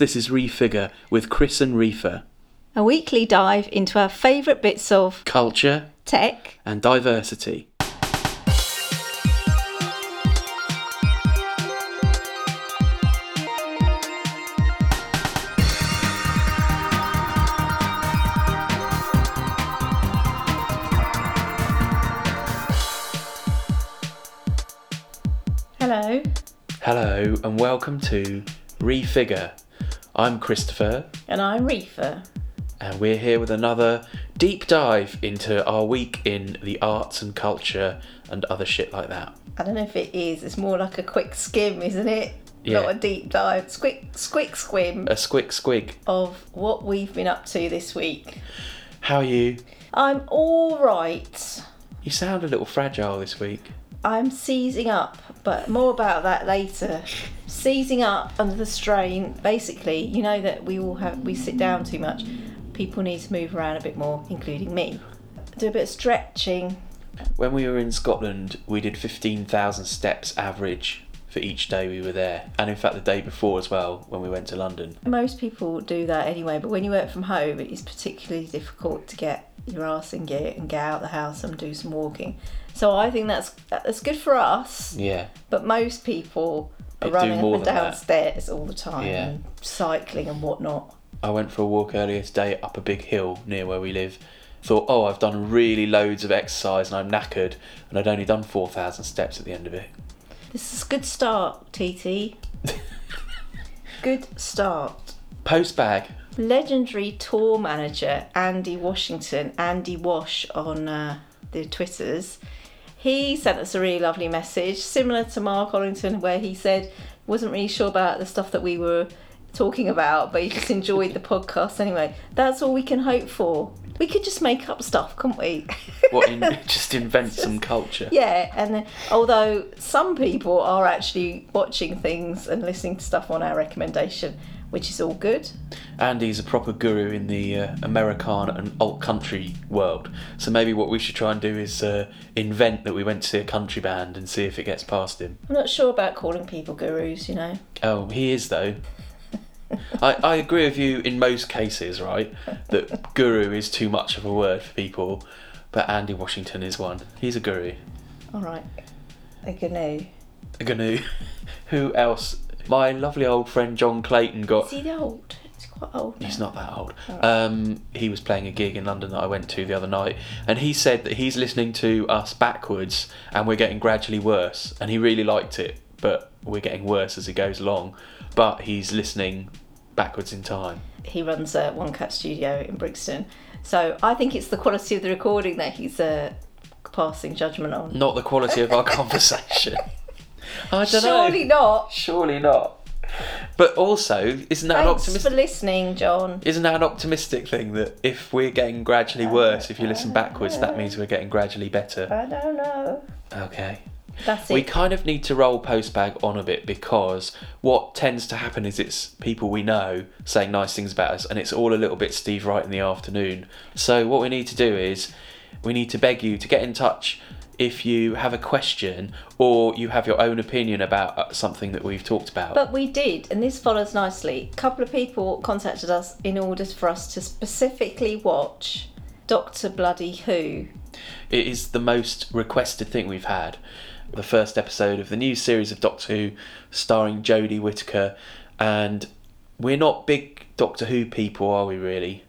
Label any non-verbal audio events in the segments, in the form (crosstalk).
This is Refigure with Chris and Reefer. A weekly dive into our favourite bits of Culture tech. and diversity. Hello. Hello and welcome to Refigure. I'm Christopher And I'm Reefer. and we're here with another deep dive into our week in the arts and culture and other shit like that. I don't know if it is, it's more like a quick skim, isn't it? Yeah. Not a deep dive. Squick, squick squim A squick squig. of what we've been up to this week. How are you? I'm alright. You sound a little fragile this week. I'm seizing up, but more about that later. Seizing up under the strain. Basically, you know that we all have we sit down too much. People need to move around a bit more, including me. Do a bit of stretching. When we were in Scotland, we did 15,000 steps average for each day we were there. And in fact, the day before as well, when we went to London. Most people do that anyway, but when you work from home, it is particularly difficult to get your ass in gear and get out the house and do some walking. So I think that's that's good for us, Yeah. but most people are running up and downstairs all the time Yeah. and cycling and whatnot. I went for a walk earlier today up a big hill near where we live. Thought, oh, I've done really loads of exercise and I'm knackered, and I'd only done 4,000 steps at the end of it. This is a good start, TT. (laughs) good start. Post bag. Legendary tour manager Andy Washington, Andy Wash on uh, the Twitters, he sent us a really lovely message, similar to Mark Ollington, where he said wasn't really sure about the stuff that we were talking about, but he just enjoyed the podcast anyway. That's all we can hope for. We could just make up stuff, couldn't we? (laughs) What in, (laughs) just invent some culture. Yeah, and then, although some people are actually watching things and listening to stuff on our recommendation, which is all good. Andy's a proper guru in the uh, Americana and alt country world. So maybe what we should try and do is uh, invent that we went to see a country band and see if it gets past him. I'm not sure about calling people gurus, you know. Oh, he is though. (laughs) I, I agree with you in most cases, right? That guru is too much of a word for people, but Andy Washington is one. He's a guru. All right, a gnu. A gnu. (laughs) Who else? My lovely old friend John Clayton got. Is he the old? He's quite old. Now. He's not that old. Um, he was playing a gig in London that I went to the other night, and he said that he's listening to us backwards, and we're getting gradually worse. And he really liked it, but we're getting worse as it goes along. But he's listening backwards in time. He runs a One Cut Studio in Brixton, so I think it's the quality of the recording that he's uh, passing judgment on. Not the quality of our (laughs) conversation. I don't Surely know. not. Surely not. But also, isn't that an Thanks for listening, John. Isn't that an optimistic thing that if we're getting gradually worse, if you listen backwards, that means we're getting gradually better? I don't know. Okay. That's it. We kind of need to roll postbag on a bit because what tends to happen is it's people we know saying nice things about us, and it's all a little bit Steve Wright in the afternoon. So what we need to do is we need to beg you to get in touch if you have a question or you have your own opinion about uh, something that we've talked about. But we did, and this follows nicely. A couple of people contacted us in order for us to specifically watch Doctor Bloody Who. It is the most requested thing we've had. The first episode of the new series of Doctor Who, starring Jodie Whittaker, and we're not big Doctor Who people, are we? Really?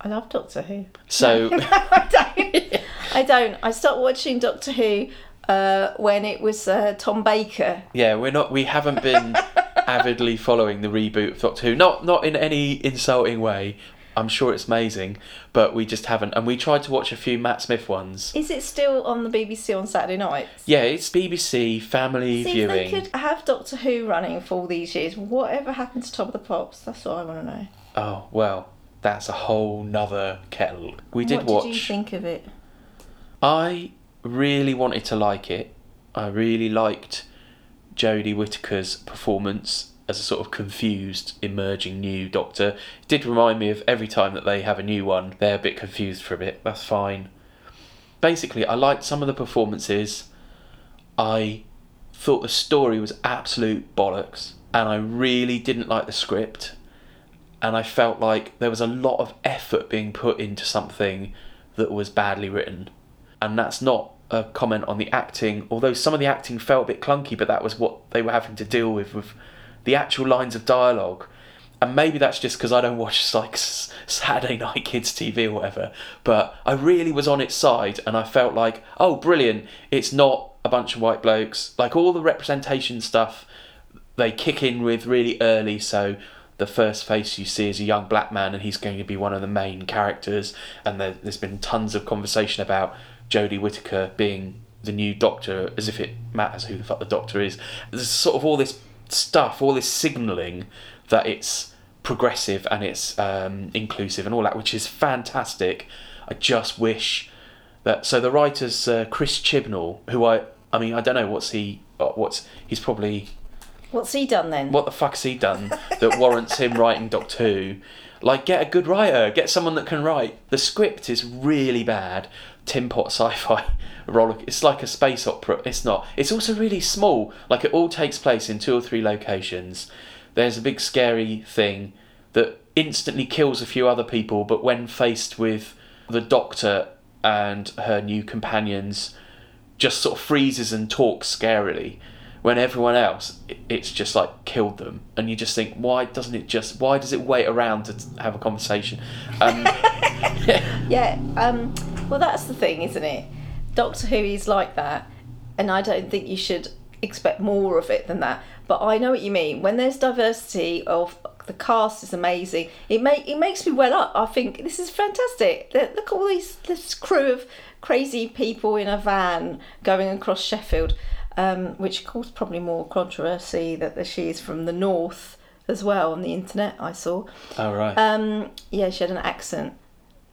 I love Doctor Who. So (laughs) (laughs) I don't. I. Stopped watching Doctor Who uh, when it was uh, Tom Baker. yeah, we're not. We haven't been (laughs) avidly following the reboot of Doctor Who. Not not in any insulting way. I'm sure it's amazing, but we just haven't. And we tried to watch a few Matt Smith ones. Is it still on the BBC on Saturday nights? Yeah, it's BBC family See, viewing. if they could have Doctor Who running for all these years, whatever happened to Top of the Pops? That's what I want to know. Oh well, that's a whole nother kettle. We did what watch. did you think of it? I really wanted to like it. I really liked Jodie Whittaker's performance as a sort of confused, emerging new Doctor. It did remind me of every time that they have a new one, they're a bit confused for a bit. That's fine. Basically, I liked some of the performances. I thought the story was absolute bollocks, and I really didn't like the script. and I felt like there was a lot of effort being put into something that was badly written. And that's not a comment on the acting, although some of the acting felt a bit clunky, but that was what they were having to deal with with the actual lines of dialogue. And maybe that's just because I don't watch like Saturday (laughs) night kids TV or whatever. But I really was on its side, and I felt like, oh, brilliant! It's not a bunch of white blokes. Like all the representation stuff, they kick in with really early. So the first face you see is a young black man, and he's going to be one of the main characters. And there's been tons of conversation about Jodie Whittaker being the new Doctor, as if it matters who the fuck the Doctor is. There's sort of all this stuff, all this signalling that it's progressive and it's um, inclusive and all that, which is fantastic. I just wish that. So the writer's uh, Chris Chibnall, who I, I mean, I don't know what's he, uh, what's he's probably What's he done then? what the fuck's he done that (laughs) warrants him writing Doctor Who? Like, get a good writer, get someone that can write. The script is really bad. Tin Pot sci-fi (laughs) roller. It's like a space opera. It's not. It's also really small. Like it all takes place in two or three locations. There's a big scary thing that instantly kills a few other people, but when faced with the Doctor and her new companions, just sort of freezes and talks scarily when everyone else it's just like killed them and you just think why doesn't it just why does it wait around to have a conversation um, (laughs) Yeah, um, well, that's the thing, isn't it? Doctor Who is like that, and I don't think you should expect more of it than that. But I know what you mean. When there's diversity of the cast is amazing. It make it makes me well up. I think this is fantastic. Look at all these this crew of crazy people in a van going across Sheffield, um, which caused probably more controversy that she is from the north as well on the internet. I saw. all right Um, yeah, she had an accent.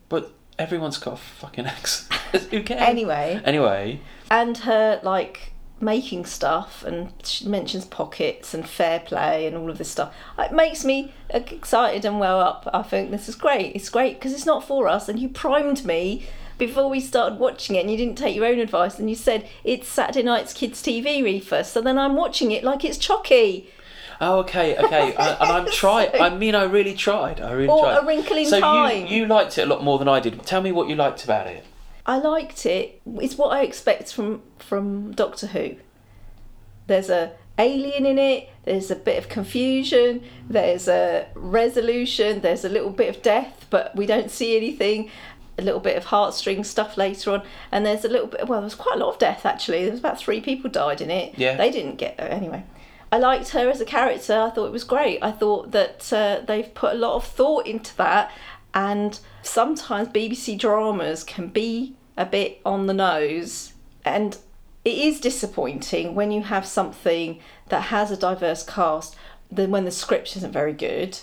but everyone's got a fucking accent (laughs) who cares? Anyway, anyway. And her like making stuff and she mentions pockets and fair play and all of this stuff. It makes me excited and well up. I think this is great. It's great because it's not for us and you primed me before we started watching it and you didn't take your own advice and you said it's saturday night's kids tv reefer so then i'm watching it like it's chocky oh okay okay (laughs) I, and i'm trying i mean i really tried i really Or tried A Wrinkle in so Time. you you liked it a lot more than i did tell me what you liked about it I liked it. It's what I expect from from Doctor Who. There's a alien in it. There's a bit of confusion. There's a resolution. There's a little bit of death, but we don't see anything. A little bit of heartstring stuff later on, and there's a little bit. Well, there was quite a lot of death actually. There was about three people died in it. Yeah. They didn't get anyway. I liked her as a character. I thought it was great. I thought that uh, they've put a lot of thought into that, and sometimes BBC dramas can be a bit on the nose, and it is disappointing when you have something that has a diverse cast. than when the script isn't very good.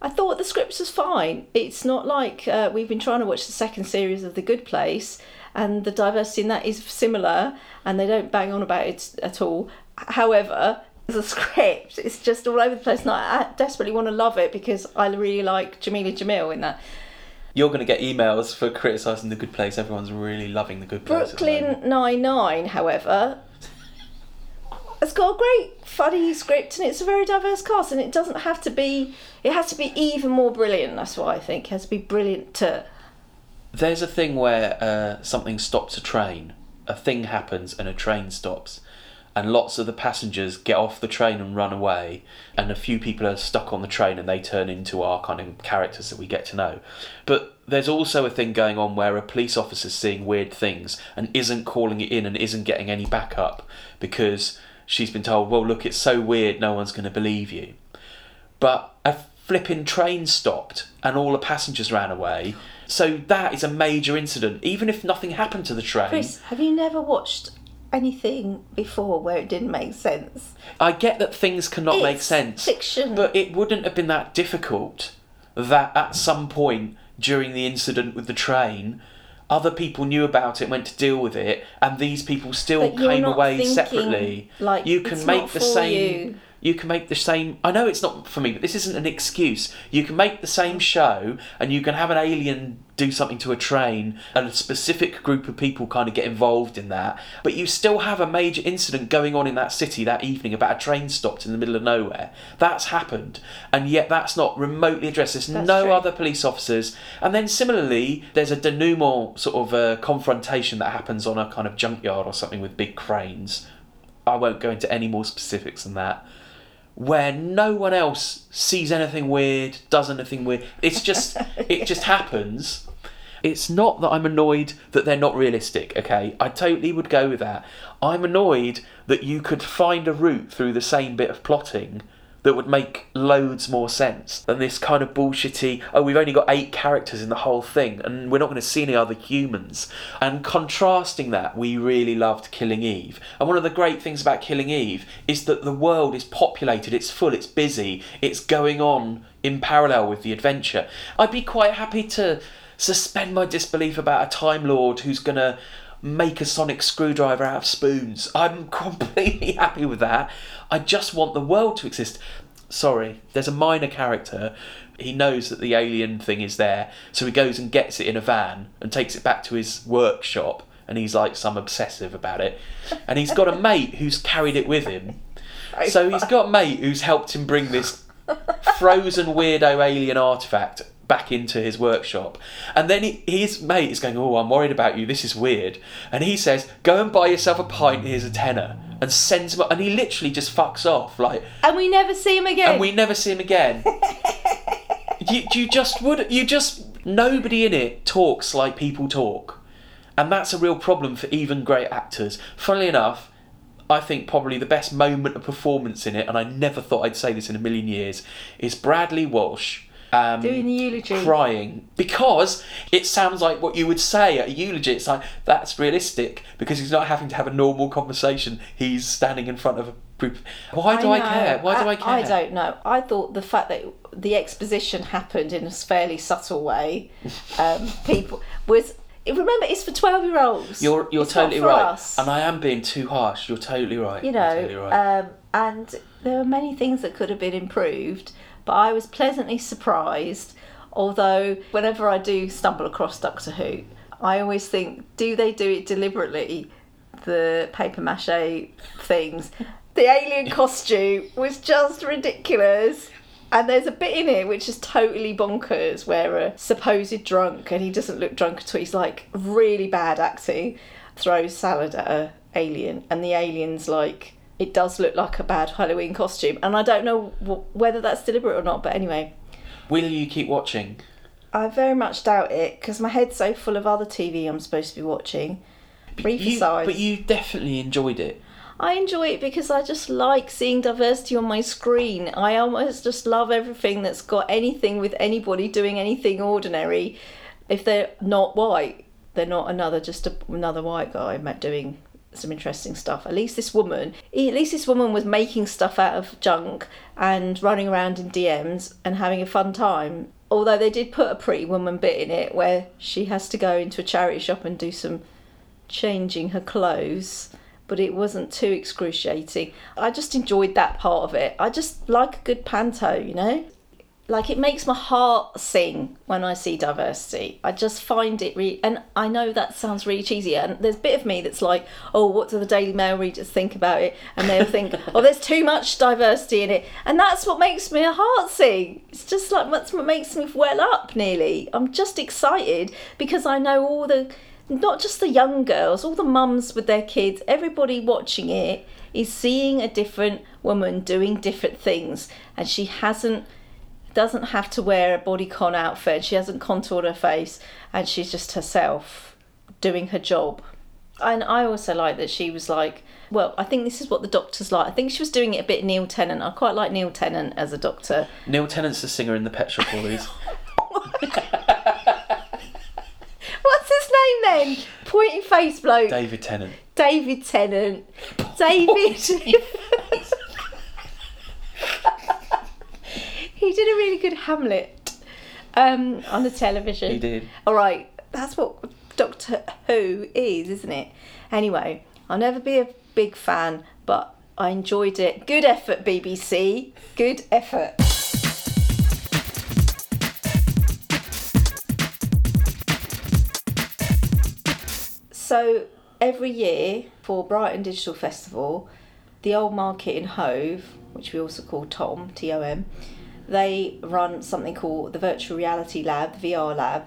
I thought the script was fine. It's not like uh, we've been trying to watch the second series of The Good Place, and the diversity in that is similar, and they don't bang on about it at all. However, the script It's just all over the place, and I desperately want to love it because I really like Jamila Jamil in that. you're going to get emails for criticising the good place everyone's really loving the good place at the moment. Brooklyn Nine Nine, however, has got a great, funny script and it's a very diverse cast, and it doesn't have to be. It has to be even more brilliant. That's what I think. It has to be brilliant to. There's a thing where uh, something stops a train, a thing happens and a train stops, and lots of the passengers get off the train and run away, and a few people are stuck on the train and they turn into our kind of characters that we get to know. But there's also a thing going on where a police officer's seeing weird things and isn't calling it in and isn't getting any backup because she's been told, well, look, it's so weird, no one's going to believe you. But a flipping train stopped and all the passengers ran away. So that is a major incident, even if nothing happened to the train. Chris, have you never watched anything before where it didn't make sense? I get that things cannot make It's sense, fiction. but it wouldn't have been that difficult that at some point during the incident with the train, other people knew about it, went to deal with it, and these people still But came away separately. like, you can make the same. you. You can make the same. I know it's not for me, but this isn't an excuse. You can make the same show, and you can have an alien do something to a train, and a specific group of people kind of get involved in that. But you still have a major incident going on in that city that evening about a train stopped in the middle of nowhere. That's happened, and yet that's not remotely addressed. There's That's no true. other police officers, and then similarly, there's a denouement sort of uh, confrontation that happens on a kind of junkyard or something with big cranes. I won't go into any more specifics than that. Where no one else sees anything weird, does anything weird. It's just, (laughs) it just happens. It's not that I'm annoyed that they're not realistic, okay? I totally would go with that. I'm annoyed that you could find a route through the same bit of plotting that would make loads more sense than this kind of bullshitty, oh, we've only got eight characters in the whole thing and we're not going to see any other humans. And contrasting that, we really loved Killing Eve. And one of the great things about Killing Eve is that the world is populated, it's full, it's busy, it's going on in parallel with the adventure. I'd be quite happy to suspend my disbelief about a Time Lord who's going to make a sonic screwdriver out of spoons. I'm (laughs) completely happy with that. I just want the world to exist. Sorry, there's a minor character. He knows that the alien thing is there, so he goes and gets it in a van and takes it back to his workshop. And he's like some obsessive about it. And he's got a mate who's carried it with him. So he's got a mate who's helped him bring this (laughs) frozen weirdo alien artifact back into his workshop. And then he, his mate is going, Oh, I'm worried about you. This is weird. And he says, Go and buy yourself a pint. Here's a tenner. And sends him. Up and he literally just fucks off. Like, And we never see him again. and we never see him again. (laughs) you, you just would. You just. Nobody in it talks like people talk. And that's a real problem for even great actors. Funnily enough, I think probably the best moment of performance in it, and I never thought I'd say this in a million years, is Bradley Walsh. Um, Doing the eulogy. crying because it sounds like what you would say at a eulogy. It's like that's realistic because he's not having to have a normal conversation. He's standing in front of a group. Why do I, know. care? Why do I care? I don't know. I thought the fact that the exposition happened in a fairly subtle way, (laughs) um, people was. Remember, it's for twelve-year-olds. You're you're It's totally right, us. and I am being too harsh. You're totally right. you know, totally right. um, and there were many things that could have been improved, but I was pleasantly surprised. Although, whenever I do stumble across Doctor Who, I always think, do they do it deliberately? The paper mache things. The alien costume was just ridiculous. And there's a bit in it which is totally bonkers where a supposed drunk, and he doesn't look drunk at all, he's like really bad acting, throws salad at a alien, and the alien's like, it does look like a bad Halloween costume. And I don't know w- whether that's deliberate or not, but anyway, Will you keep watching? I very much doubt it because my head's so full of other TV I'm supposed to be watching. Brief You, aside. but you definitely enjoyed it. I enjoy it because I just like seeing diversity on my screen. I almost just love everything that's got anything with anybody doing anything ordinary. If they're not white, they're not another just a, another white guy doing some interesting stuff. At least this woman, at least this woman was making stuff out of junk and running around in DMs and having a fun time. Although they did put a pretty woman bit in it where she has to go into a charity shop and do some changing her clothes, but it wasn't too excruciating. I just enjoyed that part of it. I just like a good panto, you know? Like it makes my heart sing when I see diversity. I just find it really, and I know that sounds really cheesy. And there's a bit of me that's like, oh, what do the Daily Mail readers think about it? And they'll (laughs) think, oh, there's too much diversity in it, and that's what makes my heart sing. It's just like that's what makes me well up. Nearly, I'm just excited because I know all the not just the young girls, all the mums with their kids, everybody watching it is seeing a different woman doing different things, and she hasn't doesn't have to wear a bodycon outfit. She hasn't contoured her face, and she's just herself doing her job. And I also like that she was like, well, I think this is what the doctor's like. I think she was doing it a bit Neil Tennant. I quite like Neil Tennant as a doctor. Neil Tennant's the singer in the Pet Shop Boys. (laughs) What's his name then? Pointy face bloke. David Tennant. David Tennant. David. (laughs) (laughs) he did a really good Hamlet um, on the television. He did. All right, that's what Doctor Who is, isn't it? Anyway, I'll never be a big fan, but I enjoyed it. Good effort, BBC. Good effort. So every year for Brighton Digital Festival, the Old Market in Hove, which we also call Tom, T O M, they run something called the Virtual Reality Lab, VR Lab,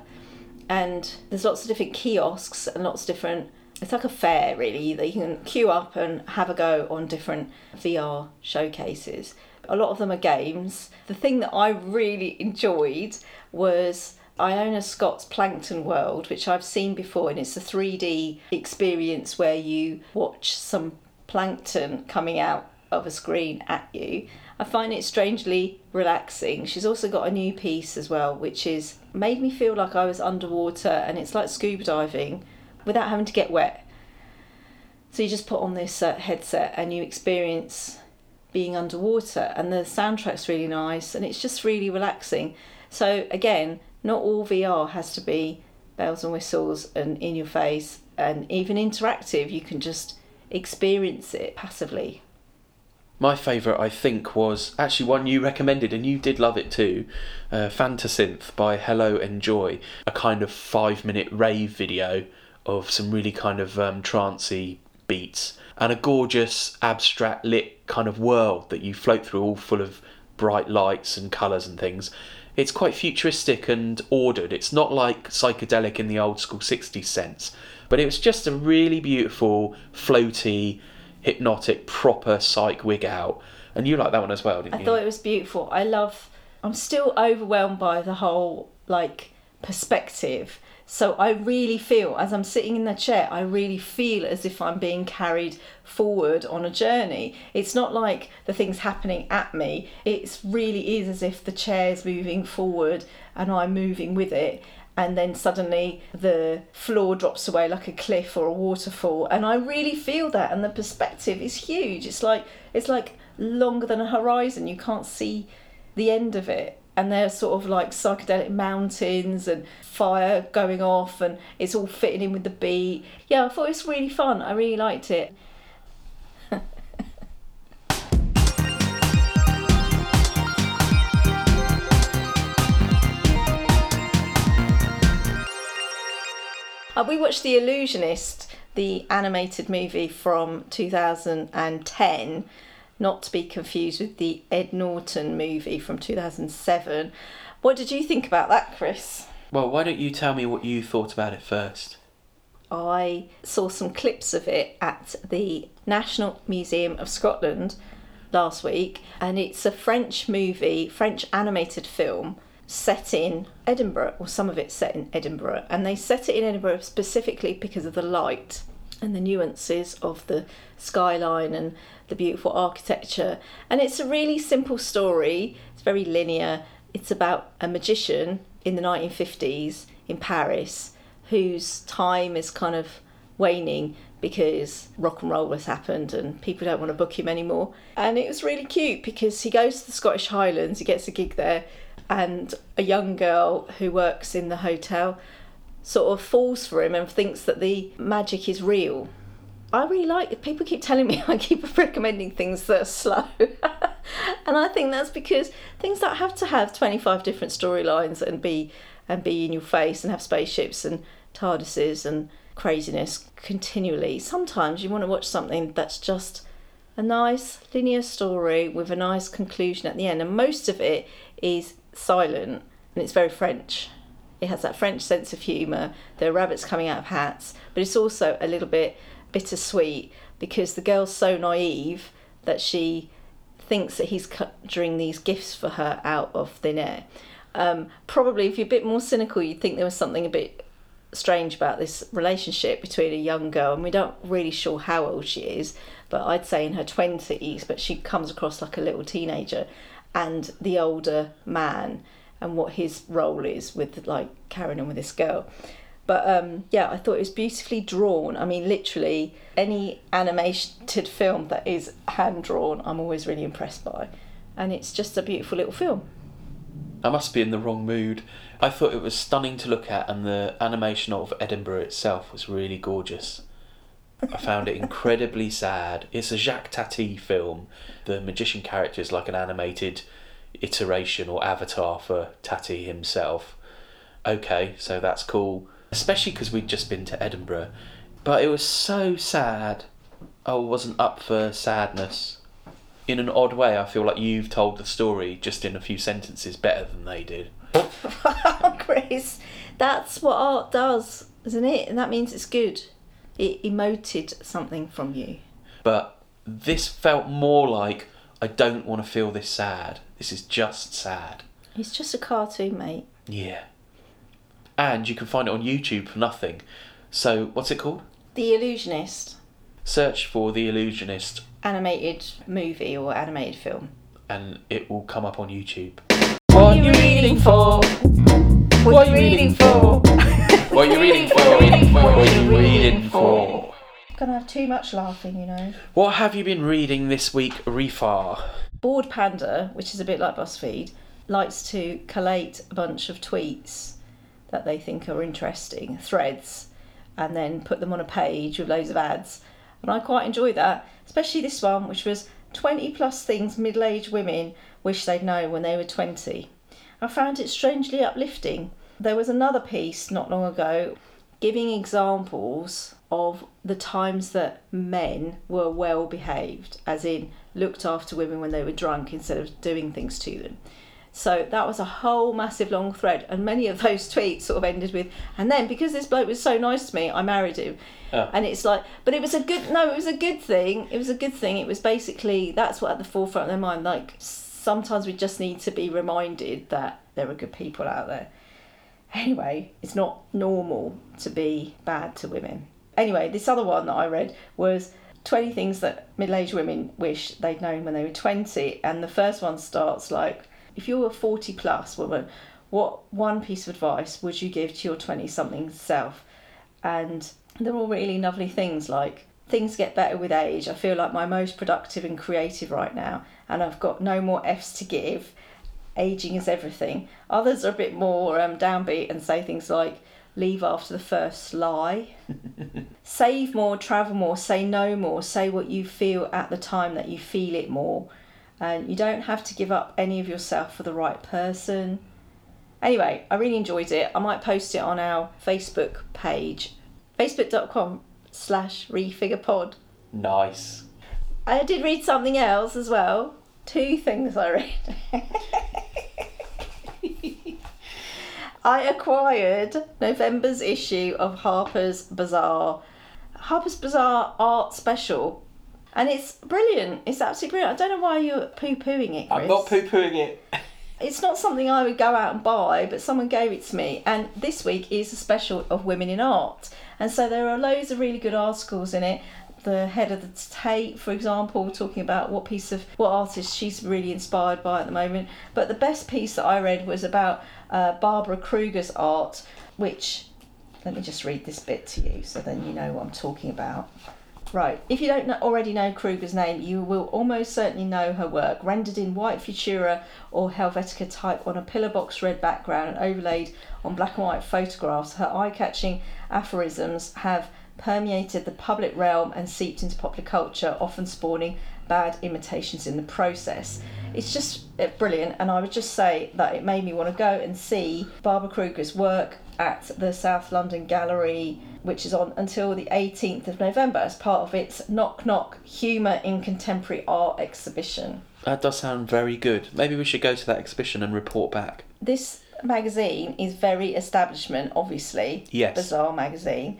and there's lots of different kiosks and lots of different. It's like a fair, really, that you can queue up and have a go on different VR showcases. A lot of them are games. The thing that I really (laughs) enjoyed was Iona Scott's Plankton World, which I've seen before, and it's a 3D experience where you watch some plankton coming out of a screen at you. I find it strangely relaxing. She's also got a new piece as well, which is made me feel like I was underwater and it's like scuba diving without having to get wet. So you just put on this uh, headset and you experience being underwater, and the soundtrack's really nice and it's just really relaxing. So, again, not all VR has to be bells and whistles and in your face and even interactive. You can just experience it passively. My favourite, I think, was actually one you recommended, and you did love it too. Uh, Fantasynth by Hello Enjoy, a kind of five minute rave video of some really kind of um, trancey beats and a gorgeous abstract lit kind of world that you float through, all full of bright lights and colours and things. It's quite futuristic and ordered. It's not like psychedelic in the old school 60s sense, but it was just a really beautiful, floaty, hypnotic, proper psych wig out. And you like that one as well, didn't I you? thought it was beautiful. I love. I'm still overwhelmed by the whole like perspective. So I really feel as I'm sitting in the chair, I really feel as if I'm being carried forward on a journey. It's not like the things happening at me. It really is as if the chair's moving forward and I'm moving with it. And then suddenly the floor drops away like a cliff or a waterfall, and I really feel that. And the perspective is huge. It's like it's like longer than a horizon. You can't see the end of it and they're sort of like psychedelic mountains and fire going off and it's all fitting in with the beat yeah i thought it was really fun i really liked it watched The Illusionist, the animated movie from 2010, not to be confused with the Ed Norton movie from 2007. What did you think about that, Chris? Well, why don't you tell me what you thought about it first? I saw some clips of it at the National Museum of Scotland last week, and it's a French movie, French animated film set in Edinburgh, or some of it set in Edinburgh, and they set it in Edinburgh specifically because of the light and the nuances of the skyline and the beautiful architecture. And it's a really simple story, it's very linear. It's about a magician in the 1950s in Paris whose time is kind of waning because rock and roll has happened and people don't want to book him anymore. And it was really cute because he goes to the Scottish Highlands, he gets a gig there, and a young girl who works in the hotel sort of falls for him and thinks that the magic is real. I really like. People keep telling me (laughs) I keep recommending things that are slow. (laughs) and I think that's because things that have to have 25 different storylines and be and be in your face and have spaceships and TARDISes and craziness continually. Sometimes you want to watch something that's just a nice linear story with a nice conclusion at the end. And most of it is silent and it's very French. It has that French sense of humour. There are rabbits coming out of hats, but it's also a little bit bittersweet because the girl's so naive that she thinks that he's conjuring these gifts for her out of thin air. Um, probably, if you're a bit more cynical, you'd think there was something a bit strange about this relationship between a young girl, and we don't really sure how old she is, but I'd say in her 20s, but she comes across like a little teenager, and the older man and what his role is with like carrying on with this girl. But um, yeah, I thought it was beautifully drawn. I mean, literally, any animated film that is hand drawn, I'm always really impressed by. And it's just a beautiful little film. I must be in the wrong mood. I thought it was stunning to look at, and the animation of Edinburgh itself was really gorgeous. I found it incredibly sad. It's a Jacques Tati film. The magician character is like an animated iteration or avatar for Tati himself. Okay, so that's cool. Especially because we'd just been to Edinburgh. But it was so sad. Oh, I wasn't up for sadness. In an odd way, I feel like you've told the story just in a few sentences better than they did. (laughs) Chris, that's what art does, isn't it? And that means it's good. It emoted something from you. But this felt more like I don't want to feel this sad. This is just sad. It's just a cartoon, mate. Yeah. And you can find it on YouTube for nothing. So, what's it called? The Illusionist, Search for The Illusionist animated movie or animated film. and it will come up on YouTube. What are you reading for? What are you reading for? What are you reading for? What are you reading for? Gonna have too much laughing, you know. What have you been reading this week, Refar? Bored Panda, which is a bit like BuzzFeed, likes to collate a bunch of tweets that they think are interesting, threads, and then put them on a page with loads of ads. And I quite enjoy that, especially this one, which was 20 plus things middle aged women wish they'd known when they were 20. I found it strangely uplifting. There was another piece not long ago giving examples of the times that men were well behaved, as in looked after women when they were drunk instead of doing things to them. So that was a whole massive long thread, and many of those (laughs) tweets sort of ended with, and then because this bloke was so nice to me, I married him. Oh. And it's like, but it was a good, no, it was a good thing. It was a good thing. It was basically, that's what at the forefront of their mind. Like, sometimes we just need to be reminded that there are good people out there. Anyway, it's not normal to be bad to women. Anyway, this other one that I read was 20 things that middle aged women wish they'd known when they were 20. And the first one starts like, if you're a 40 plus woman, what one piece of advice would you give to your 20 something self? And they're all really lovely things like, things get better with age. I feel like my most productive and creative right now, and I've got no more F's to give. Aging is everything. Others are a bit more um, downbeat and say things like, leave after the first lie. (laughs) Save more, travel more, say no more, say what you feel at the time that you feel it more. And you don't have to give up any of yourself for the right person. Anyway, I really enjoyed it. I might post it on our Facebook page, facebook.com slash refigurepod. Nice. I did read something else as well. Two things I read. I acquired November's issue of Harper's Bazaar. Harper's Bazaar Art Special. And it's brilliant. It's absolutely brilliant. I don't know why you're poo pooing it, Chris. I'm not poo pooing it. It's not something I would go out and buy, but someone gave it to me. And this week is a special of women in art. And so there are loads of really good articles in it. The head of the Tate, for example, talking about what piece of what artist she's really inspired by at the moment. But the best piece that I read was about uh, Barbara Kruger's art, which let me just read this bit to you so then you know what I'm talking about. Right, if you don't know, already know Kruger's name, you will almost certainly know her work, rendered in white Futura or Helvetica type on a pillar box red background and overlaid on black and white photographs. Her eye catching aphorisms have permeated the public realm and seeped into popular culture, often spawning bad imitations in the process. It's just uh, brilliant, and I would just say that it made me want to go and see Barbara Kruger's work at the South London Gallery, which is on until the 18th of November as part of its Knock Knock Humour in Contemporary Art exhibition. That does sound very good. Maybe we should go to that exhibition and report back. This magazine is very establishment, obviously. Yes. Bazaar magazine.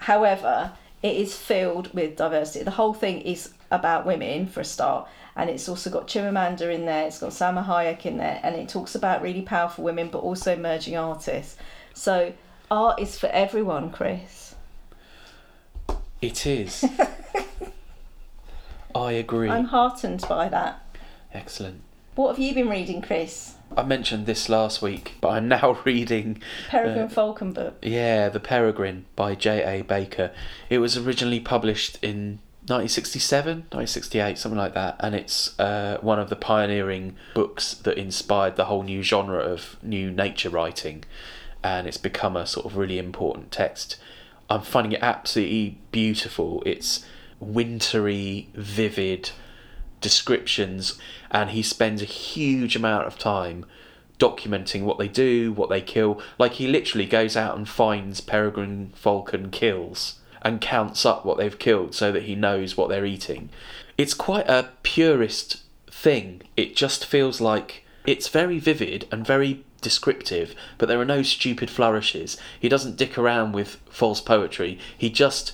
However, it is filled with diversity. The whole thing is about women for a start, and it's also got Chimamanda in there. It's got Salma Hayek in there, and it talks about really powerful women, but also emerging artists. So art is for everyone, Chris. It is. (laughs) I agree. I'm heartened by that. Excellent. What have you been reading, Chris? I mentioned this last week, (laughs) but I'm now (laughs) reading Peregrine Uh, Falcon book. Yeah, The Peregrine by J.A. Baker. It was originally published in 1967, 1968, something like that, and it's uh, one of the pioneering books that inspired the whole new genre of new nature writing, and it's become a sort of really important text. I'm finding it absolutely beautiful. It's wintry, vivid descriptions, and he spends a huge amount of time documenting what they do, what they kill. Like he literally goes out and finds peregrine falcon kills and counts up what they've killed so that he knows what they're eating. It's quite a purist thing. It just feels like it's very vivid and very descriptive, but there are no stupid flourishes. He doesn't dick around with false poetry. He just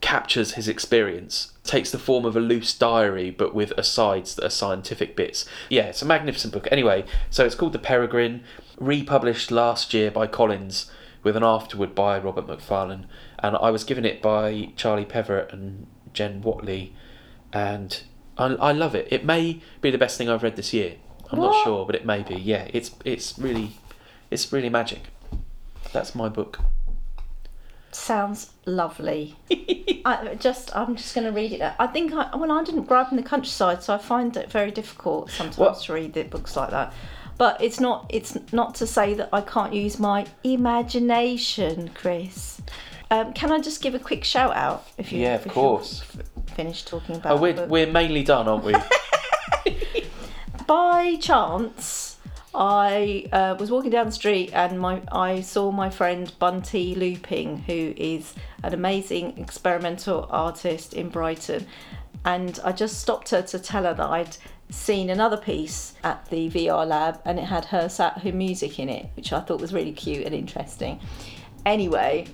captures his experience, takes the form of a loose diary, but with asides that are scientific bits. Yeah, it's a magnificent book. Anyway, so it's called The Peregrine, republished last year by Collins with an afterword by Robert Macfarlane, and I was given it by Charlie Peverett and Jen Watley, and I, I love it. It may be the best thing I've read this year. I'm not sure, but it may be. Yeah, it's it's really it's really magic. That's my book. Sounds lovely. (laughs) I just, I'm just going to read it. I think, I, well, I didn't grow up in the countryside, so I find it very difficult sometimes Well- to read the books like that. But it's not, it's not to say that I can't use my imagination, Chris. Um, can I just give a quick shout out? If you, Yeah, of course. f- finished talking about. Oh, we're we're mainly done, aren't we? (laughs) by chance, I uh, was walking down the street and my I saw my friend Bunty Looping, who is an amazing experimental artist in Brighton, and I just stopped her to tell her that I'd seen another piece at the VR lab and it had her sat her music in it, which I thought was really cute and interesting. Anyway,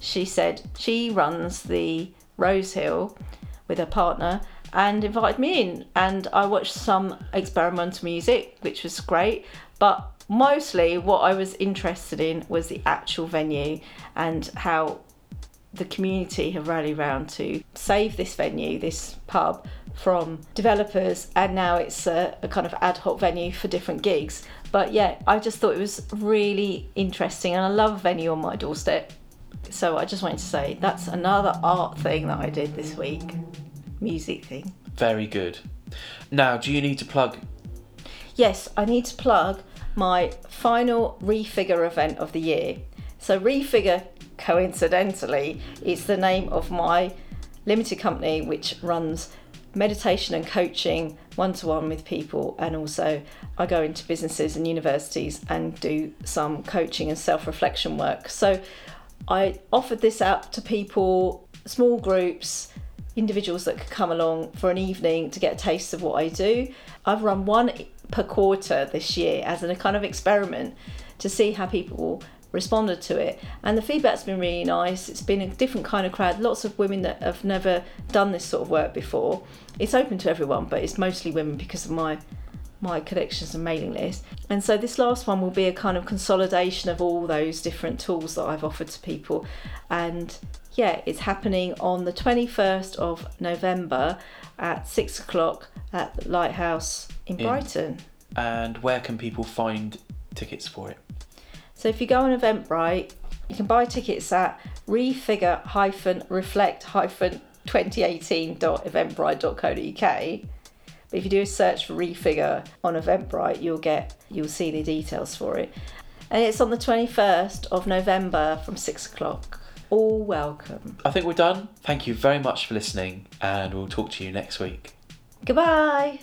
she said she runs the Rose Hill with her partner and invited me in. And I watched some experimental music which was great. But mostly what I was interested in was the actual venue and how the community have rallied around to save this venue, this pub, from developers, and now it's a, a kind of ad hoc venue for different gigs. But yeah, I just thought it was really interesting, and I love a venue on my doorstep. So I just wanted to say that's another art thing that I did this week, music thing. Very good. Now, do you need to plug? Yes, I need to plug my final Refigure event of the year. So, Refigure, coincidentally, is the name of my limited company which runs meditation and coaching one to one with people. And also, I go into businesses and universities and do some coaching and self reflection work. So, I offered this out to people, small groups, individuals that could come along for an evening to get a taste of what I do. I've run one per quarter this year as a kind of experiment to see how people responded to it. And the feedback's been really nice. It's been a different kind of crowd, lots of women that have never done this sort of work before. It's open to everyone, but it's mostly women because of my my connections and mailing list. And so this last one will be a kind of consolidation of all those different tools that I've offered to people. And yeah, it's happening on the 21st of November at six o'clock at the Lighthouse in In- Brighton. And where can people find tickets for it? So if you go on Eventbrite, you can buy tickets at refigure-reflect-2018.eventbrite.co.uk. But if you do a search for Refigure on Eventbrite, you'll get you'll see the details for it. And it's on the 21st of November from six o'clock. All welcome. I think we're done. Thank you very much for listening, and we'll talk to you next week. Goodbye.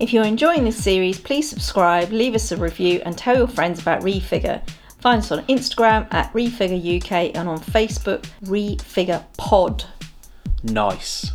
If you're enjoying this series, please subscribe, leave us a review, and tell your friends about Refigure. Find us on Instagram at Refigure UK and on Facebook, Refigure Pod. Nice.